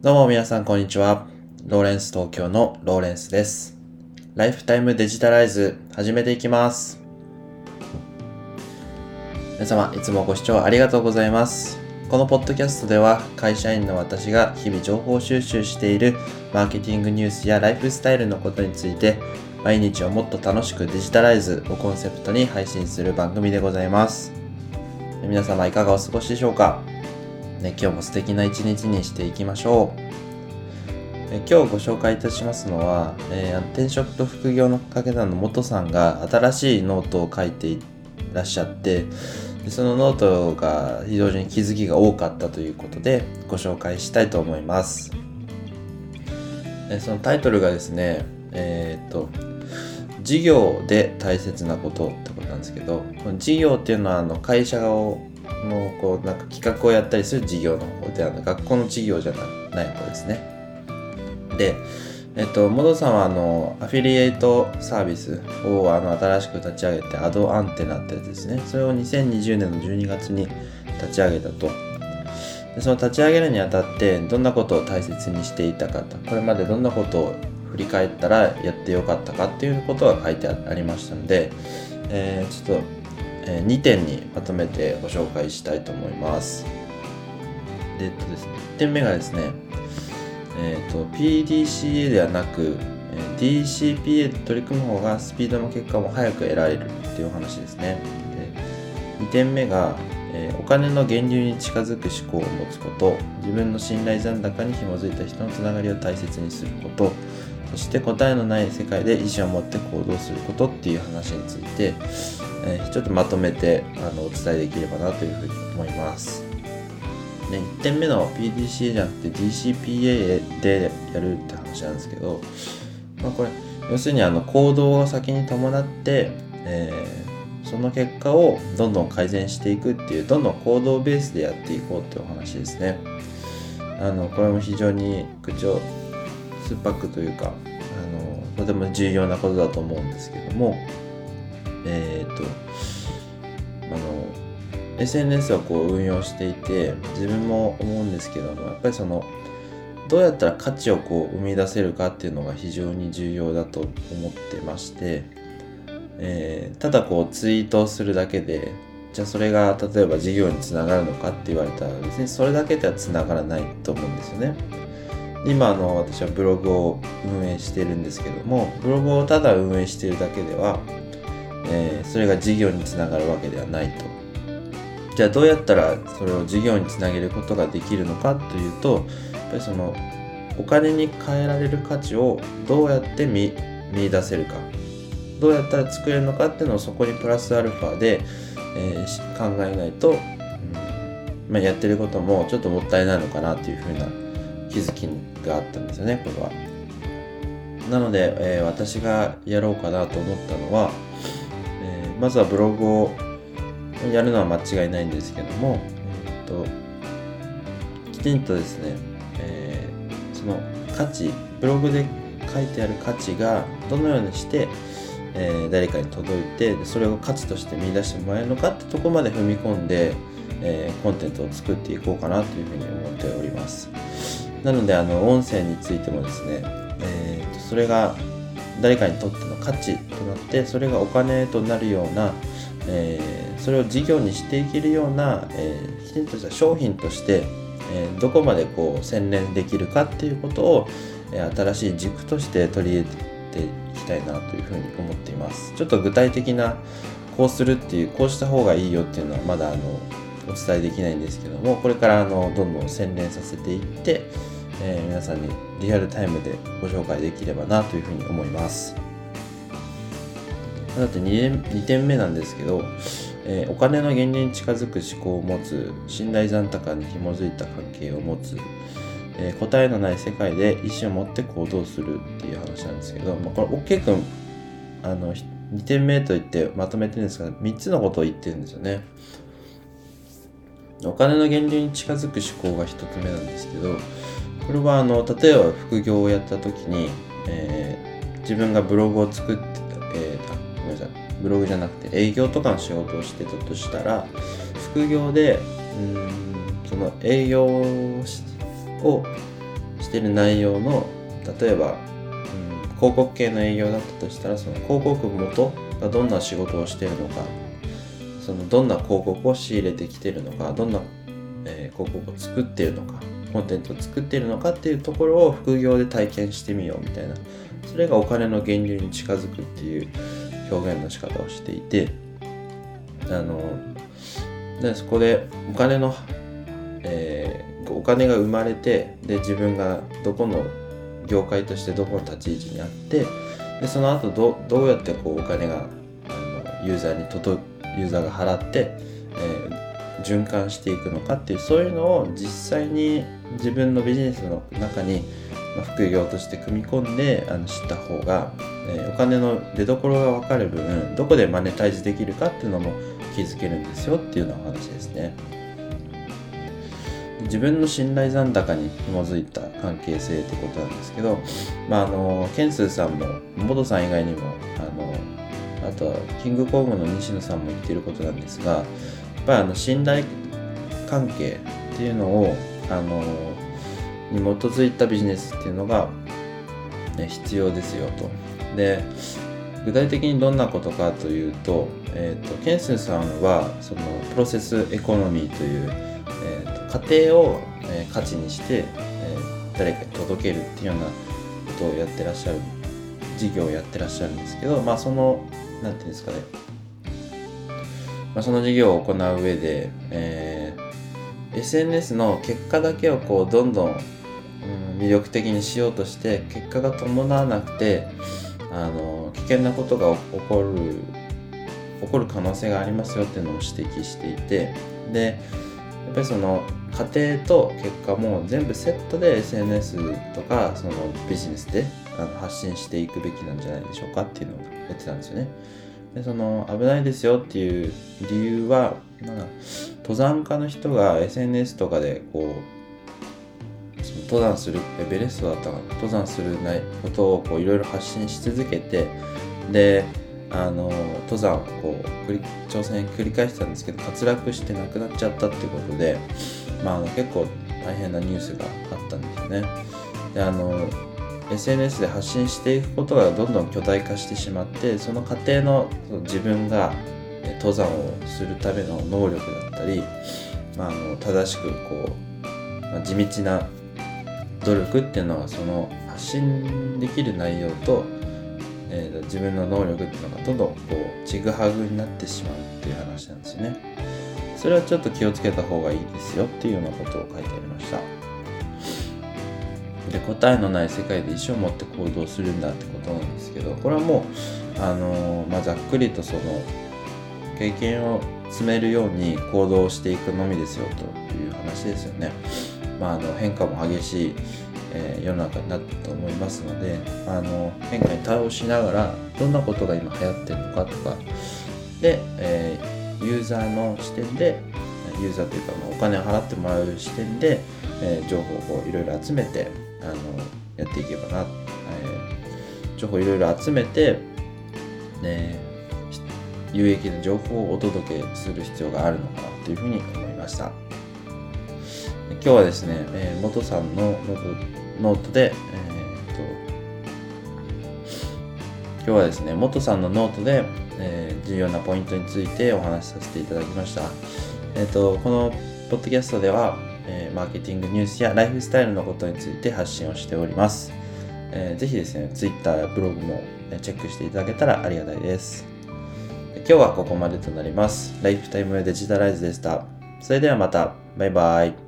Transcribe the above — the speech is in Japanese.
どうも皆さんこんにちは。ローレンス東京のローレンスです。ライフタイムデジタライズ始めていきます。皆様いつもご視聴ありがとうございます。このポッドキャストでは会社員の私が日々情報収集しているマーケティングニュースやライフスタイルのことについて毎日をもっと楽しくデジタライズをコンセプトに配信する番組でございます。皆様いかがお過ごしでしょうか？ね、今日も素敵な一日にしていきましょう。え今日ご紹介いたしますのは、えー転職と副業のかけ算の元さんが新しいノートを書いていらっしゃって、でそのノートが非常に気づきが多かったということでご紹介したいと思います。そのタイトルがですね、えーっと、事業で大切なことってことなんですけど、この事業っていうのはあの会社をのこうなんか企画をやったりする事業の方であの学校の事業じゃない方ですね。で、えっと、モドさんはあのアフィリエイトサービスをあの新しく立ち上げてアドアンテナってやつですね。それを2020年の12月に立ち上げたと。でその立ち上げるにあたってどんなことを大切にしていたかとこれまでどんなことを振り返ったらやってよかったかっていうことが書いてありましたので、えーちょっと、2点にまとめてご紹介したいと思います。でえっとですね、1点目がですね、えっと PDCA ではなく、DCPA で取り組む方がスピードも結果も早く得られるっていうお話ですね。で2点目が、えお金の源流に近づく思考を持つこと自分の信頼残高に紐づいた人のつながりを大切にすることそして答えのない世界で意思を持って行動することっていう話について、えちょっとまとめてあのお伝えできればなというふうに思います。で1点目の PDCA じゃなくて DCPA でやるって話なんですけど、まあ、これ要するにあの行動を先に伴って、えーその結果をどんどん改善していくっていうどんどん行動ベースでやっていこうっていうお話ですね。あのこれも非常に口を酸っぱくというかあのとても重要なことだと思うんですけどもえっ、とあの SNS をこう運用していて自分も思うんですけどもやっぱりそのどうやったら価値をこう生み出せるかっていうのが非常に重要だと思ってまして、えーただこうツイートするだけでじゃあそれが例えば事業につながるのかって言われたら別にそれだけではつながらないと思うんですよね。今あの私はブログを運営してるんですけどもブログをただ運営してるだけでは、えーそれが事業につながるわけではないと。じゃあどうやったらそれを事業につなげることができるのかというとやっぱりそのお金に変えられる価値をどうやって見見出せるかどうやったら作れるのかっていうのをそこにプラスアルファで、えー考えないと、うんまあ、やってることもちょっともったいないのかなというふうな気づきがあったんですよねこれは。なので、えー私がやろうかなと思ったのは、まずはブログをやるのは間違いないんですけども、えっときちんとですね、えーその価値ブログで書いてある価値がどのようにして、えー誰かに届いてでそれを価値として見出してもらえるのかってとこまで踏み込んで、えーコンテンツを作っていこうかなというふうに思っております。なのであの音声についてもですね、えーとそれが誰かにとっての価値となってそれがお金となるような、えーそれを事業にしていけるような、えーきちんとした商品として、えーどこまでこう洗練できるかっていうことを、え新しい軸として取り入れていきたいなというふうに思っています。ちょっと具体的なこうするっていうこうした方がいいよっていうのはまだあのお伝えできないんですけどもこれからあのどんどん洗練させていって、えー皆さんにリアルタイムでご紹介できればなというふうに思います。だって2点 ,2 点目なんですけど、えーお金の源流に近づく思考を持つ信頼残高に紐づいた関係を持つ、えー答えのない世界で意思を持って行動するっていう話なんですけど、まあ、これ OK 君あの2点目と言ってまとめてるんですが3つのことを言ってるんですよね。お金の源流に近づく思考が1つ目なんですけどこれはあの例えば副業をやった時に、えー自分がブログを作ってた、えーごめんなさい。ブログじゃなくて営業とかの仕事をしてたとしたら副業でうんその営業をしてる内容の例えば、うん、広告系の営業だったとしたらその広告元がどんな仕事をしてるのかそのどんな広告を仕入れてきてるのかどんな、えー、広告を作ってるのかコンテンツを作っているのかっていうところを副業で体験してみようみたいな。それがお金の源流に近づくっていう表現の仕方をしていて。あのでそこでお金の、えー、お金が生まれてで自分がどこの業界としてどこの立ち位置にあってでその後どどうやってこうお金があのユーザーに届ユーザーが払って、えー、循環していくのかっていうそういうのを実際に自分のビジネスの中に、副業として組み込んであの知った方が、え、お金の出どころが分かる分どこでマネタイズできるかっていうのも気づけるんですよっていうような話ですね。自分の信頼残高に紐づいた関係性ってことなんですけど、まあ、あのケンスーさんもモドさん以外にもあのあとはキングコングの西野さんも言ってることなんですがやっぱりあの信頼関係っていうのをあのに基づいたビジネスっていうのが、ね、必要ですよと。で具体的にどんなことかというと,、えーと、ケンスンさんはそのプロセスエコノミーという、えーと、過程を、えー、価値にして、えー、誰かに届けるっていうようなことをやってらっしゃる事業をやってらっしゃるんですけど、まあ、その何て言うんですかね、まあ、その事業を行う上で、えー、SNS の結果だけをこうどんどん、うん、魅力的にしようとして結果が伴わなくてあの危険なことが起こる起こる可能性がありますよっていうのを指摘していてでやっぱりその家庭と結果も全部セットで SNS とかそのビジネスであの発信していくべきなんじゃないでしょうかっていうのをやってたんですよね。でその危ないですよっていう理由はなんか登山家の人が SNS とかでこうその登山するエベレストだったかな登山するないことをこういろいろ発信し続けてであの登山をこう繰り挑戦繰り返してたんですけど滑落して亡くなっちゃったってことで、まあ、あの結構大変なニュースがあったんですよね。であの SNS で発信していくことがどんどん巨大化してしまってその過程の自分が登山をするための能力だったり、まあ、あの正しくこう、まあ、地道な努力っていうのはその発信できる内容と、えー、自分の能力っていうのがどんどんこうちぐはぐになってしまうっていう話なんですよね。それはちょっと気をつけた方がいいですよっていうようなことを書いてありました。で答えのない世界で意思を持って行動するんだってことなんですけどこれはもう、あのまあ、ざっくりとその経験を積めるように行動していくのみですよという話ですよね。まあ、あの変化も激しい、えー、世の中になったと思いますのであの変化に対応しながらどんなことが今流行ってるのかとかで、えー、ユーザーの視点でユーザーというか、まあ、お金を払ってもらう視点で、えー、情報をいろいろ集めてあのやっていけばな、えー、情報いろいろ集めて、ね、有益な情報をお届けする必要があるのかなというふうに思いました。今日はですね、えー、元さんのノートで、えー、と今日はですね元さんのノートで、えー、重要なポイントについてお話しさせていただきました。えっ、とこのポッドキャストではえー、マーケティングニュースやライフスタイルのことについて発信をしております。えー、ぜひですね、Twitter やブログもチェックしていただけたらありがたいです。今日はここまでとなります。ライフタイムデジタライズでした。それではまた。バイバイ。